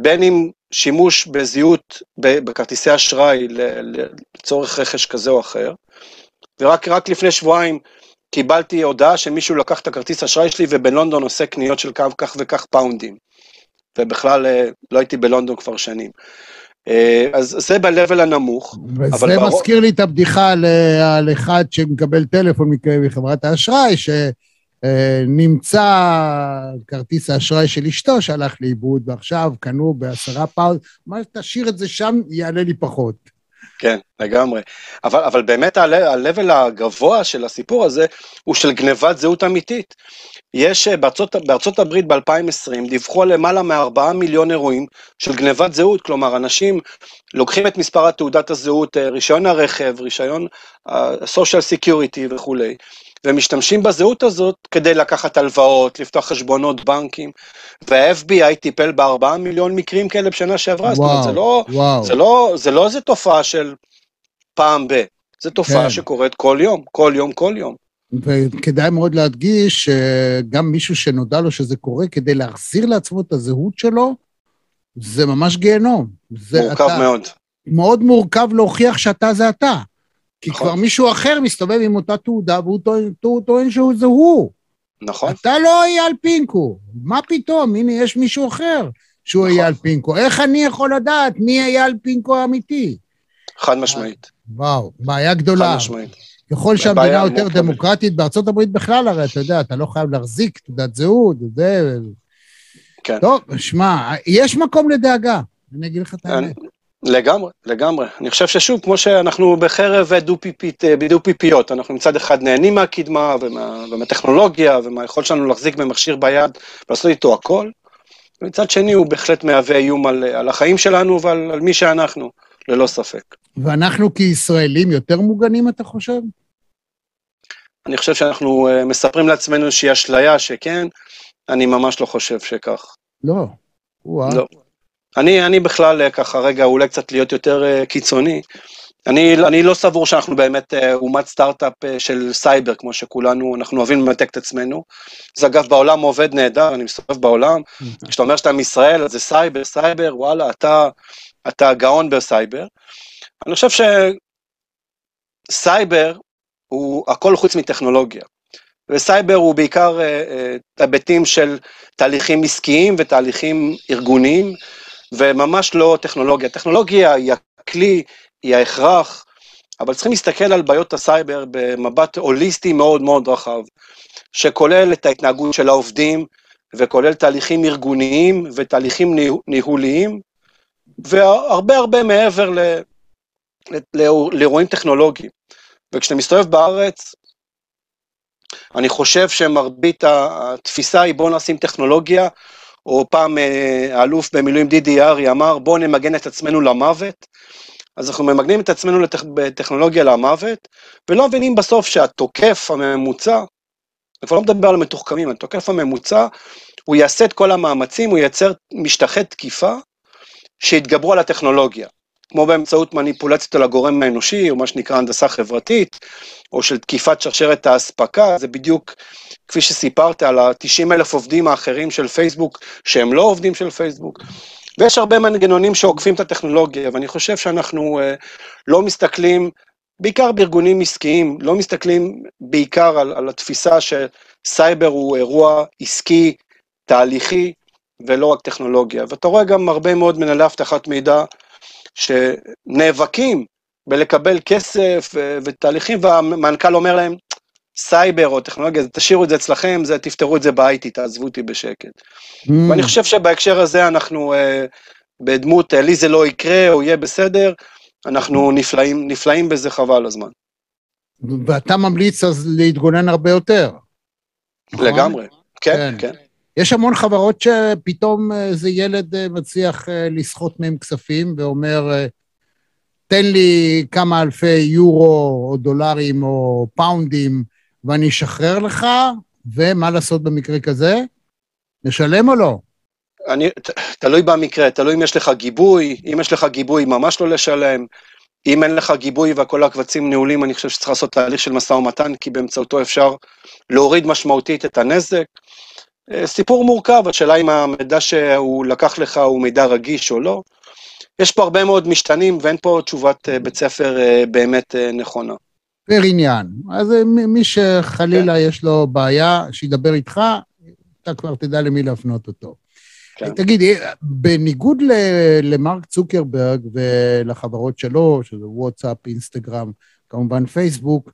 בין אם שימוש בזהות בכרטיסי אשראי לצורך רכש כזה או אחר. ורק לפני שבועיים קיבלתי הודעה שמישהו לקח את הכרטיס אשראי שלי ובלונדון עושה קניות של קו כך וכך פאונדים. ובכלל אה, לא הייתי בלונדון כבר שנים. אה, אז זה ב-level הנמוך. מזכיר ברור... לי את הבדיחה על, על אחד שמקבל טלפון מחברת האשראי, ש... אה, כרטיס האשראי של אשתו שהלך לאיבוד, ועכשיו קנו בעשרה פאונד, מה תשאיר את זה שם, יעלה לי פחות. כן, לגמרי. אבל, אבל באמת ה-level הגבוה של הסיפור הזה הוא של גנבת זהות אמיתית. יש אה, בארצות, בארצות הברית ב-2020 דיווחו על למעלה מ-4 מיליון אירועים של גנבת זהות, כלומר אנשים לוקחים את מספר התעודת הזהות, אה, רישיון הרכב, רישיון ה-social security וכולי, ומשתמשים בזהות הזאת כדי לקחת הלוואות, לפתוח חשבונות בנקים, וה-FBI טיפל בארבעה מיליון מקרים כאלה בשנה שעברה, וואו, זאת אומרת, זה לא, וואו. זה לא, זה לא איזה תופעה של פעם ב, זה תופעה כן. שקורית כל יום, כל יום, כל יום. וכדאי מאוד להדגיש שגם מישהו שנודע לו שזה קורה, כדי להחזיר לעצמו את הזהות שלו, זה ממש גיהנום. זה מורכב אתה, מאוד. מאוד מורכב להוכיח שאתה זה אתה. כי נכון. כבר מישהו אחר מסתובב עם אותה תעודה והוא טוען, טוען שהוא זה הוא. נכון. אתה לא אייל פינקו, מה פתאום, הנה יש מישהו אחר שהוא נכון. אייל פינקו. איך אני יכול לדעת מי אייל פינקו האמיתי? חד משמעית. וואו, בעיה גדולה. חד משמעית. ככל שהמדינה יותר מורכבת. דמוקרטית, בארצות הברית בכלל, הרי אתה יודע, אתה לא חייב להחזיק תעודת זהות, זה... כן. טוב, שמע, יש מקום לדאגה, אני אגיד לך את האמת. לגמרי, לגמרי. אני חושב ששוב, כמו שאנחנו בחרב דו-פיפיות, אנחנו מצד אחד נהנים מהקדמה ומה, ומהטכנולוגיה ומהיכולת שלנו להחזיק במכשיר ביד ולעשות איתו הכל, ומצד שני הוא בהחלט מהווה איום על, על החיים שלנו ועל על מי שאנחנו, ללא ספק. ואנחנו כישראלים יותר מוגנים, אתה חושב? אני חושב שאנחנו uh, מספרים לעצמנו איזושהי אשליה שכן, אני ממש לא חושב שכך. לא. לא. אני, אני בכלל אה, ככה רגע אולי קצת להיות יותר uh, קיצוני. אני, אני לא סבור שאנחנו באמת uh, אומת סטארט-אפ של סייבר, כמו שכולנו, אנחנו אוהבים למתק את עצמנו. זה אגב בעולם עובד נהדר, אני מסתובב בעולם. Mm-hmm. כשאתה אומר שאתה מישראל, אז זה סייבר, סייבר, וואלה, אתה, אתה גאון בסייבר. אני חושב שסייבר הוא הכל חוץ מטכנולוגיה. וסייבר הוא בעיקר היבטים uh, uh, של תהליכים עסקיים ותהליכים ארגוניים, וממש לא טכנולוגיה. טכנולוגיה היא הכלי, היא ההכרח, אבל צריכים להסתכל על בעיות הסייבר במבט הוליסטי מאוד מאוד רחב, שכולל את ההתנהגות של העובדים, וכולל תהליכים ארגוניים ותהליכים ניהוליים, והרבה הרבה מעבר ל, לאירועים טכנולוגיים. וכשאתה מסתובב בארץ, אני חושב שמרבית התפיסה היא בוא נשים טכנולוגיה או פעם אה, האלוף במילואים דידי ארי אמר בואו נמגן את עצמנו למוות, אז אנחנו ממגנים את עצמנו לטכ... בטכנולוגיה למוות, ולא מבינים בסוף שהתוקף הממוצע, אני כבר לא מדבר על המתוחכמים, התוקף הממוצע, הוא יעשה את כל המאמצים, הוא ייצר משטחי תקיפה שיתגברו על הטכנולוגיה. כמו באמצעות מניפולציות על הגורם האנושי, או מה שנקרא הנדסה חברתית, או של תקיפת שרשרת האספקה, זה בדיוק כפי שסיפרת על ה-90 אלף עובדים האחרים של פייסבוק, שהם לא עובדים של פייסבוק. ויש הרבה מנגנונים שעוקפים את הטכנולוגיה, ואני חושב שאנחנו uh, לא מסתכלים, בעיקר בארגונים עסקיים, לא מסתכלים בעיקר על, על התפיסה שסייבר הוא אירוע עסקי, תהליכי, ולא רק טכנולוגיה. ואתה רואה גם הרבה מאוד מנהלי אבטחת מידע שנאבקים בלקבל כסף ותהליכים, והמנכ"ל אומר להם, סייבר או טכנולוגיה, תשאירו את זה אצלכם, זה, תפתרו את זה ב-IT, תעזבו אותי בשקט. Mm. ואני חושב שבהקשר הזה אנחנו uh, בדמות, uh, לי זה לא יקרה או יהיה בסדר, אנחנו נפלאים, נפלאים בזה חבל הזמן. ואתה ממליץ אז להתגונן הרבה יותר. נכון? לגמרי, כן, כן. כן. יש המון חברות שפתאום איזה ילד אה, מצליח לסחוט מהם כספים ואומר, תן לי כמה אלפי יורו או דולרים או פאונדים ואני אשחרר לך, ומה לעשות במקרה כזה? נשלם או לא? אני, ת, תלוי במקרה, תלוי אם יש לך גיבוי, אם יש לך גיבוי ממש לא לשלם, אם אין לך גיבוי וכל הקבצים נעולים, אני חושב שצריך לעשות תהליך של משא ומתן, כי באמצעותו אפשר להוריד משמעותית את הנזק. אה, סיפור מורכב, השאלה אם המידע שהוא לקח לך הוא מידע רגיש או לא. יש פה הרבה מאוד משתנים ואין פה תשובת אה, בית ספר אה, באמת נכונה. פר עניין. אז מי שחלילה כן. יש לו בעיה, שידבר איתך, אתה כבר תדע למי להפנות אותו. כן. תגיד, בניגוד למרק צוקרברג ולחברות שלו, שזה וואטסאפ, אינסטגרם, כמובן פייסבוק,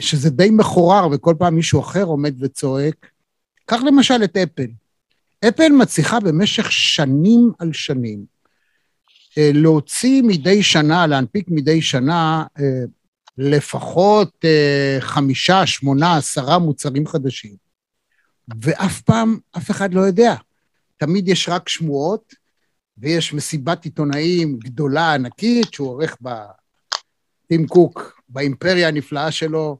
שזה די מחורר וכל פעם מישהו אחר עומד וצועק, קח למשל את אפל. אפל מצליחה במשך שנים על שנים אה, להוציא מדי שנה, להנפיק מדי שנה אה, לפחות אה, חמישה, שמונה, עשרה מוצרים חדשים. ואף פעם אף אחד לא יודע. תמיד יש רק שמועות, ויש מסיבת עיתונאים גדולה, ענקית, שהוא עורך ב... טים קוק, באימפריה הנפלאה שלו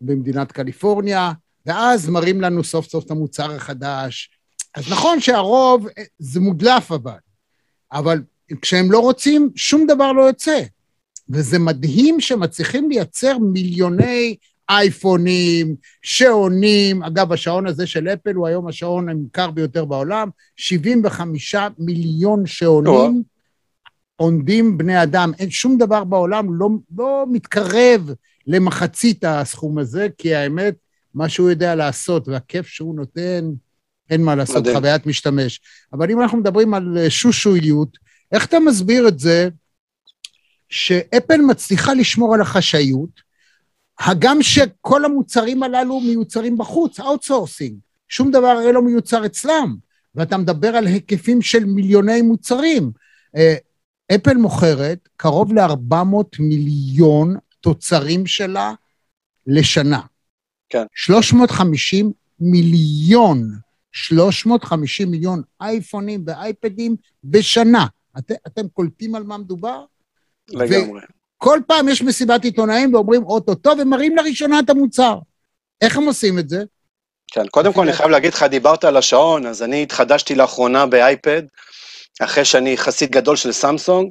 במדינת קליפורניה, ואז מראים לנו סוף סוף את המוצר החדש. אז נכון שהרוב זה מודלף אבל, אבל כשהם לא רוצים, שום דבר לא יוצא. וזה מדהים שמצליחים לייצר מיליוני אייפונים, שעונים, אגב, השעון הזה של אפל הוא היום השעון המוכר ביותר בעולם, 75 מיליון שעונים עונדים בני אדם. אין שום דבר בעולם לא, לא מתקרב למחצית הסכום הזה, כי האמת, מה שהוא יודע לעשות והכיף שהוא נותן, אין מה לעשות, מדהים. חוויית משתמש. אבל אם אנחנו מדברים על שושואיות, איך אתה מסביר את זה שאפל מצליחה לשמור על החשאיות, הגם שכל המוצרים הללו מיוצרים בחוץ, outsourcing, שום דבר הרי לא מיוצר אצלם, ואתה מדבר על היקפים של מיליוני מוצרים. אה, אפל מוכרת קרוב ל-400 מיליון תוצרים שלה לשנה. כן. 350 מיליון, 350 מיליון אייפונים ואייפדים בשנה. את, אתם קולטים על מה מדובר? לגמרי. כל פעם יש מסיבת עיתונאים ואומרים אוטוטו ומראים לראשונה את המוצר. איך הם עושים את זה? כן, קודם כל אני חייב להגיד לך, דיברת על השעון, אז אני התחדשתי לאחרונה באייפד, אחרי שאני חסיד גדול של סמסונג,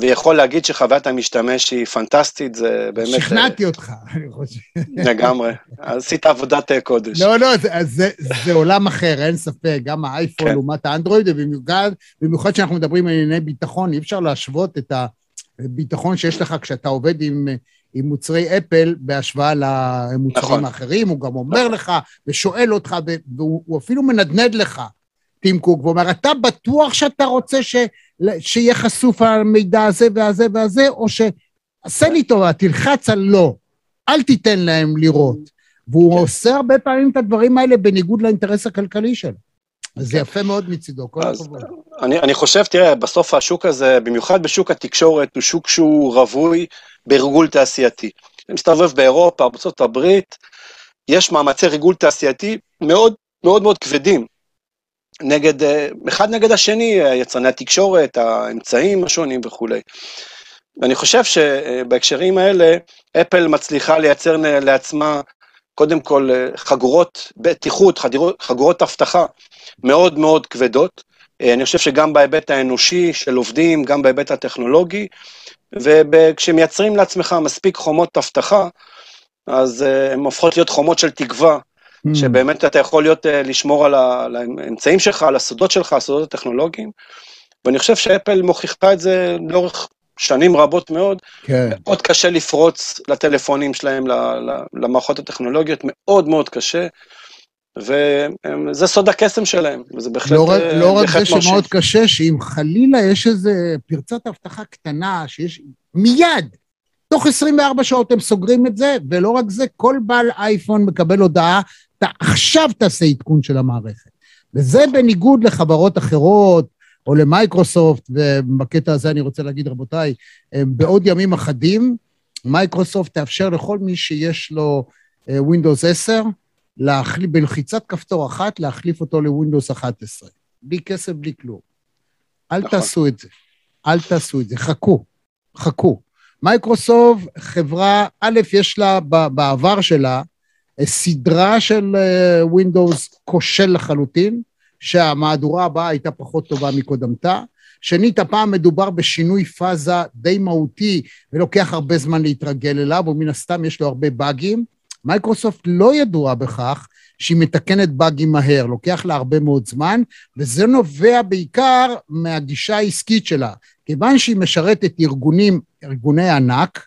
ויכול להגיד שחוויית המשתמש היא פנטסטית, זה באמת... שכנעתי אותך, אני חושב. לגמרי, עשית עבודת אה, קודש. לא, לא, זה, זה, זה עולם אחר, אין ספק, גם האייפון כן. לעומת האנדרואיד, ובמיוחד, במיוחד כשאנחנו מדברים על ענייני ביטחון, אי אפשר להשוות את הביטחון שיש לך כשאתה עובד עם, עם מוצרי אפל בהשוואה למוצרים נכון. האחרים, הוא גם אומר נכון. לך ושואל אותך, והוא אפילו מנדנד לך, טים קוק, ואומר, אתה בטוח שאתה רוצה ש... שיהיה חשוף המידע הזה והזה והזה, או שעשה לי טובה, תלחץ על לא, אל תיתן להם לראות. והוא כן. עושה הרבה פעמים את הדברים האלה בניגוד לאינטרס הכלכלי שלו. אז זה כן. יפה מאוד מצידו, כל הכבוד. אני, אני חושב, תראה, בסוף השוק הזה, במיוחד בשוק התקשורת, הוא שוק שהוא רווי בריגול תעשייתי. אני מסתובב באירופה, בארצות הברית, יש מאמצי ריגול תעשייתי מאוד מאוד מאוד כבדים. נגד, אה, אחד נגד השני, יצרני התקשורת, האמצעים השונים וכולי. ואני חושב שבהקשרים האלה, אפל מצליחה לייצר לעצמה, קודם כל, אה, חגורות בטיחות, חגורות אבטחה מאוד מאוד כבדות, אני חושב שגם בהיבט האנושי של עובדים, גם בהיבט הטכנולוגי, וכשמייצרים לעצמך מספיק חומות אבטחה, אז הן הופכות להיות חומות של תקווה, mm. שבאמת אתה יכול להיות, לשמור על האמצעים שלך, על הסודות שלך, הסודות הטכנולוגיים, ואני חושב שאפל מוכיחה את זה לאורך שנים רבות מאוד. כן. מאוד קשה לפרוץ לטלפונים שלהם, למערכות הטכנולוגיות, מאוד מאוד קשה. וזה סוד הקסם שלהם, וזה בהחלט לא רק, לא רק זה שמאוד קשה, שאם חלילה יש איזו פרצת אבטחה קטנה, שיש מיד, תוך 24 שעות הם סוגרים את זה, ולא רק זה, כל בעל אייפון מקבל הודעה, אתה עכשיו תעשה עדכון של המערכת. וזה בניגוד לחברות אחרות, או למייקרוסופט, ובקטע הזה אני רוצה להגיד, רבותיי, בעוד ימים אחדים, מייקרוסופט תאפשר לכל מי שיש לו Windows 10, להחליף, בלחיצת כפתור אחת, להחליף אותו ל Windows 11. בלי כסף, בלי כלום. אל נכון. תעשו את זה. אל תעשו את זה. חכו. חכו. מייקרוסופט, חברה, א', יש לה בעבר שלה סדרה של Windows כושל לחלוטין, שהמהדורה הבאה הייתה פחות טובה מקודמתה. שנית, הפעם מדובר בשינוי פאזה די מהותי ולוקח הרבה זמן להתרגל אליו, ומן הסתם יש לו הרבה באגים. מייקרוסופט לא ידועה בכך שהיא מתקנת באגים מהר, לוקח לה הרבה מאוד זמן, וזה נובע בעיקר מהגישה העסקית שלה. כיוון שהיא משרתת ארגונים, ארגוני ענק,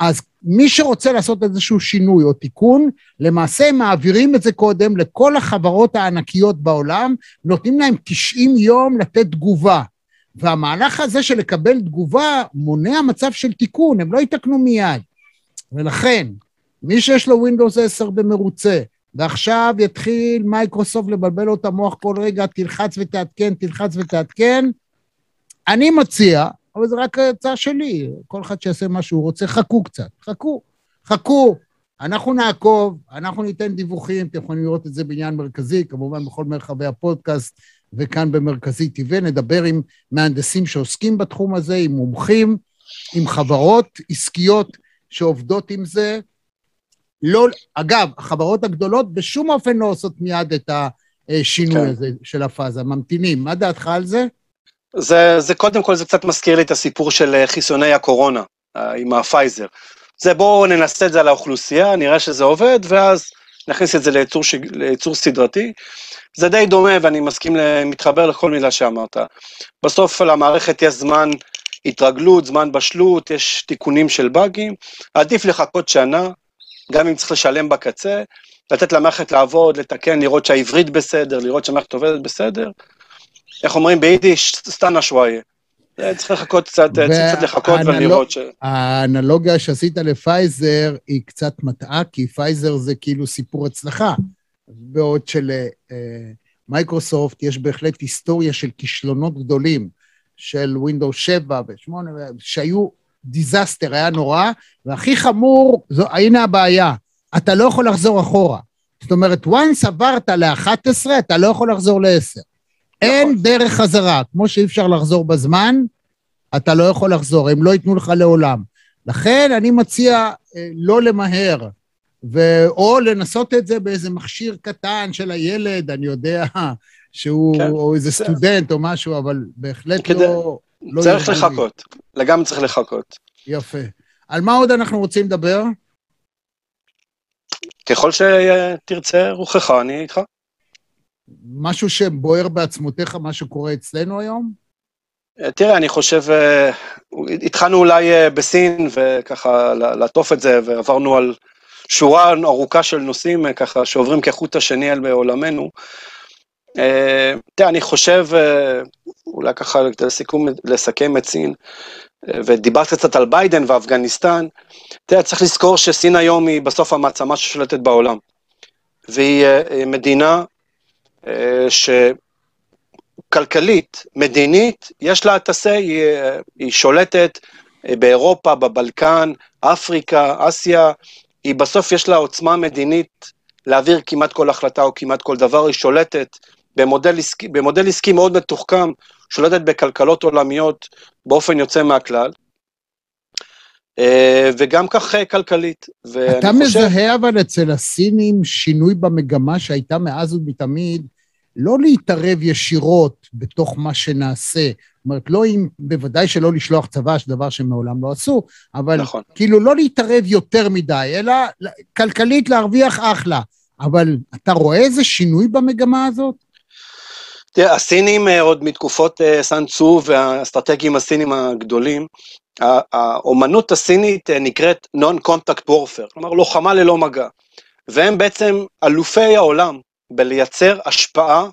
אז מי שרוצה לעשות איזשהו שינוי או תיקון, למעשה מעבירים את זה קודם לכל החברות הענקיות בעולם, נותנים להם 90 יום לתת תגובה. והמהלך הזה של לקבל תגובה מונע מצב של תיקון, הם לא יתקנו מיד. ולכן, מי שיש לו Windows 10 במרוצה, ועכשיו יתחיל מייקרוסופט לבלבל לו את המוח כל רגע, תלחץ ותעדכן, תלחץ ותעדכן, אני מציע, אבל זה רק הצעה שלי, כל אחד שיעשה מה שהוא רוצה, חכו קצת, חכו, חכו. אנחנו נעקוב, אנחנו ניתן דיווחים, אתם יכולים לראות את זה בעניין מרכזי, כמובן בכל מרחבי הפודקאסט וכאן במרכזי טבעי, נדבר עם מהנדסים שעוסקים בתחום הזה, עם מומחים, עם חברות עסקיות שעובדות עם זה. לא, אגב, החברות הגדולות בשום אופן לא עושות מיד את השינוי כן. הזה של הפאזה, ממתינים. מה דעתך על זה? זה, זה קודם כל, זה קצת מזכיר לי את הסיפור של אה, חיסוני הקורונה אה, עם הפייזר. זה בואו ננסה את זה על האוכלוסייה, נראה שזה עובד, ואז נכניס את זה לייצור, ש... לייצור סדרתי. זה די דומה, ואני מסכים, מתחבר לכל מילה שאמרת. בסוף למערכת יש זמן התרגלות, זמן בשלות, יש תיקונים של באגים, עדיף לחכות שנה, גם אם צריך לשלם בקצה, לתת למערכת לעבוד, לתקן, לראות שהעברית בסדר, לראות שהמערכת עובדת בסדר, איך אומרים ביידיש, استنى شوية. צריך לחכות קצת, צריך קצת לחכות ולראות ש... האנלוגיה שעשית לפייזר היא קצת מטעה, כי פייזר זה כאילו סיפור הצלחה. בעוד שלמייקרוסופט יש בהחלט היסטוריה של כישלונות גדולים, של Windows 7 ו-8, שהיו disaster, היה נורא, והכי חמור, זו, הנה הבעיה, אתה לא יכול לחזור אחורה. זאת אומרת, once עברת ל-11, אתה לא יכול לחזור ל-10. אין. דרך חזרה, כמו שאי אפשר לחזור בזמן, אתה לא יכול לחזור, הם לא ייתנו לך לעולם. לכן אני מציע אה, לא למהר, ו... או לנסות את זה באיזה מכשיר קטן של הילד, אני יודע, שהוא, כן. או איזה סטודנט או משהו, אבל בהחלט כדי... לא... לא צריך לחכות, לגמרי צריך לחכות. יפה. על מה עוד אנחנו רוצים לדבר? ככל שתרצה רוחך, אני איתך. משהו שבוער בעצמותיך, מה שקורה אצלנו היום? תראה, אני חושב, אה, התחלנו אולי אה, בסין, וככה לעטוף את זה, ועברנו על שורה ארוכה של נושאים, אה, ככה, שעוברים כחוט השני על עולמנו. תראה, אני חושב, אולי ככה לסיכום, לסכם את סין, ודיברת קצת על ביידן ואפגניסטן, תראה, צריך לזכור שסין היום היא בסוף המעצמה ששולטת בעולם. והיא מדינה שכלכלית, מדינית, יש לה תעשה, היא, היא שולטת באירופה, בבלקן, אפריקה, אסיה, היא בסוף יש לה עוצמה מדינית להעביר כמעט כל החלטה או כמעט כל דבר, היא שולטת במודל עסקי, במודל עסקי מאוד מתוחכם, שולטת בכלכלות עולמיות באופן יוצא מהכלל. וגם כך כלכלית. אתה מזהה חושב... אבל אצל הסינים שינוי במגמה שהייתה מאז ומתמיד, לא להתערב ישירות בתוך מה שנעשה. זאת אומרת, לא אם, בוודאי שלא לשלוח צבא, שדבר שמעולם לא עשו, אבל נכון. כאילו לא להתערב יותר מדי, אלא כלכלית להרוויח אחלה. אבל אתה רואה איזה שינוי במגמה הזאת? תראה, הסינים אה, עוד מתקופות אה, סן צו והאסטרטגיים הסינים הגדולים, האומנות הסינית אה, נקראת Non-Contact Warfare, כלומר לוחמה ללא מגע, והם בעצם אלופי העולם בלייצר השפעה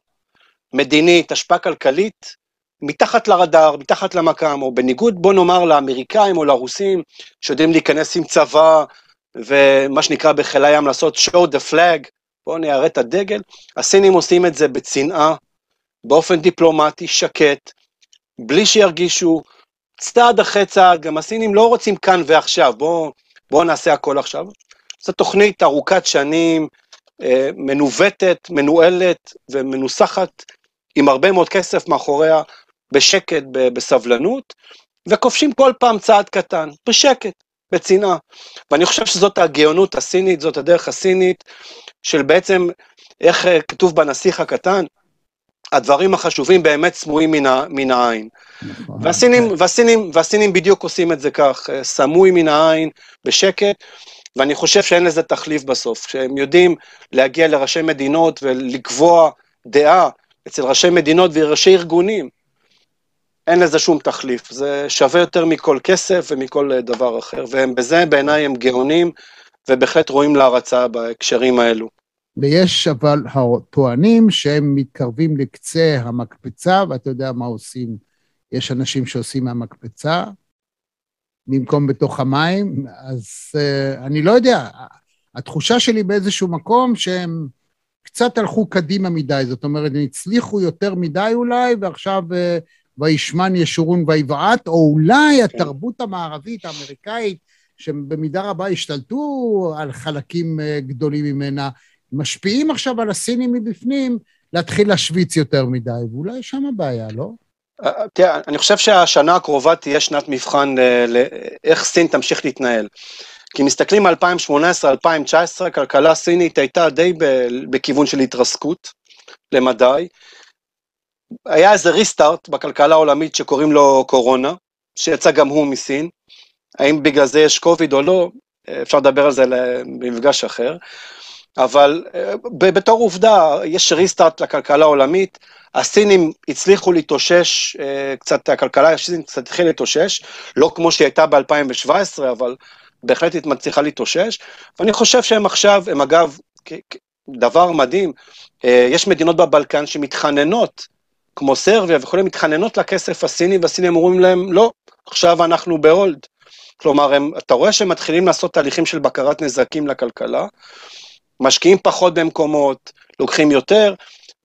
מדינית, השפעה כלכלית, מתחת לרדאר, מתחת למקם, או בניגוד בוא נאמר לאמריקאים או לרוסים, שיודעים להיכנס עם צבא, ומה שנקרא בחיל הים לעשות show the flag, בואו ניירט את הדגל, הסינים עושים את זה בצנעה, באופן דיפלומטי, שקט, בלי שירגישו, צעד אחרי צעד, גם הסינים לא רוצים כאן ועכשיו, בואו בוא נעשה הכל עכשיו. זו תוכנית ארוכת שנים, אה, מנווטת, מנוהלת ומנוסחת, עם הרבה מאוד כסף מאחוריה, בשקט, בסבלנות, וכובשים כל פעם צעד קטן, בשקט, בצנעה. ואני חושב שזאת הגאונות הסינית, זאת הדרך הסינית, של בעצם, איך אה, כתוב בנסיך הקטן, הדברים החשובים באמת סמויים מן, ה, מן העין. נכון. והסינים, והסינים, והסינים בדיוק עושים את זה כך, אה, סמוי מן העין, בשקט, ואני חושב שאין לזה תחליף בסוף, שהם יודעים להגיע לראשי מדינות ולקבוע דעה אצל ראשי מדינות וראשי ארגונים, אין לזה שום תחליף, זה שווה יותר מכל כסף ומכל אה, דבר אחר, והם בזה בעיניי הם גאונים, ובהחלט רואים להערצה בהקשרים האלו. ויש אבל הטוענים שהם מתקרבים לקצה המקפצה, ואתה יודע מה עושים, יש אנשים שעושים מהמקפצה במקום בתוך המים, אז uh, אני לא יודע, התחושה שלי באיזשהו מקום שהם קצת הלכו קדימה מדי, זאת אומרת, הם הצליחו יותר מדי אולי, ועכשיו uh, וישמן ישורון ויבעט, או אולי כן. התרבות המערבית האמריקאית, שבמידה רבה השתלטו על חלקים uh, גדולים ממנה, משפיעים עכשיו על הסינים מבפנים להתחיל להשוויץ יותר מדי, ואולי שם הבעיה, לא? אה, אה, תראה, אני חושב שהשנה הקרובה תהיה שנת מבחן לאיך סין תמשיך להתנהל. כי מסתכלים על 2018-2019, הכלכלה הסינית הייתה די בכיוון של התרסקות, למדי. היה איזה ריסטארט בכלכלה העולמית שקוראים לו קורונה, שיצא גם הוא מסין. האם בגלל זה יש קוביד או לא, אפשר לדבר על זה במפגש אחר. אבל אה, בתור עובדה, יש ריסטארט לכלכלה העולמית, הסינים הצליחו להתאושש, אה, קצת, הכלכלה הסינית קצת התחילה להתאושש, לא כמו שהיא הייתה ב-2017, אבל בהחלט היא מצליחה להתאושש, ואני חושב שהם עכשיו, הם אגב, דבר מדהים, אה, יש מדינות בבלקן שמתחננות, כמו סרביה וכולי, מתחננות לכסף הסיני, והסינים אומרים להם, לא, עכשיו אנחנו בהולד. כלומר, הם, אתה רואה שהם מתחילים לעשות תהליכים של בקרת נזקים לכלכלה, משקיעים פחות במקומות, לוקחים יותר,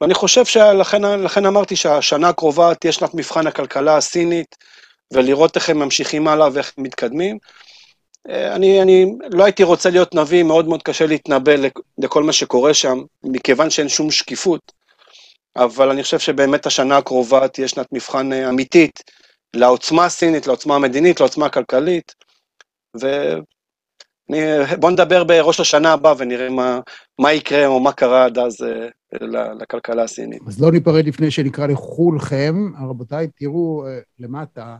ואני חושב שלכן אמרתי שהשנה הקרובה תהיה שנת מבחן הכלכלה הסינית, ולראות איך הם ממשיכים הלאה ואיך הם מתקדמים. אה, אני, אני לא הייתי רוצה להיות נביא, מאוד מאוד קשה להתנבא לכל מה שקורה שם, מכיוון שאין שום שקיפות, אבל אני חושב שבאמת השנה הקרובה תהיה שנת מבחן אה, אמיתית לעוצמה הסינית, לעוצמה המדינית, לעוצמה הכלכלית, ו... בוא נדבר בראש השנה הבא ונראה מה, מה יקרה או מה קרה עד אז אה, לכלכלה הסינית. אז לא ניפרד לפני שנקרא לכולכם. רבותיי, תראו אה, למטה,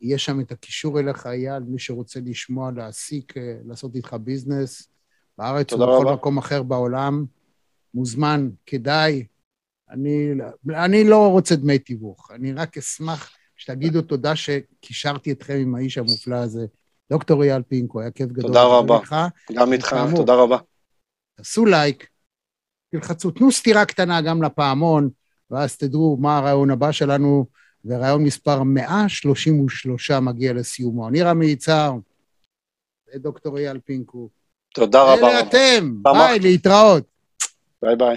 יש שם את הקישור אליך, אייל, מי שרוצה לשמוע, להעסיק, אה, לעשות איתך ביזנס, בארץ ובכל מקום אחר בעולם, מוזמן, כדאי. אני, אני לא רוצה דמי תיווך, אני רק אשמח שתגידו תודה שקישרתי אתכם עם האיש המופלא הזה. דוקטור אייל פינקו, היה כיף גדול. תודה רבה. לך. גם איתך, תודה רבה. תעשו לייק, תלחצו, תנו סטירה קטנה גם לפעמון, ואז תדעו מה הרעיון הבא שלנו, ורעיון מספר 133 מגיע לסיומו. אני רמי יצהר, דוקטור אייל פינקו. תודה רבה. אלה אתם, ביי, להתראות. ביי ביי.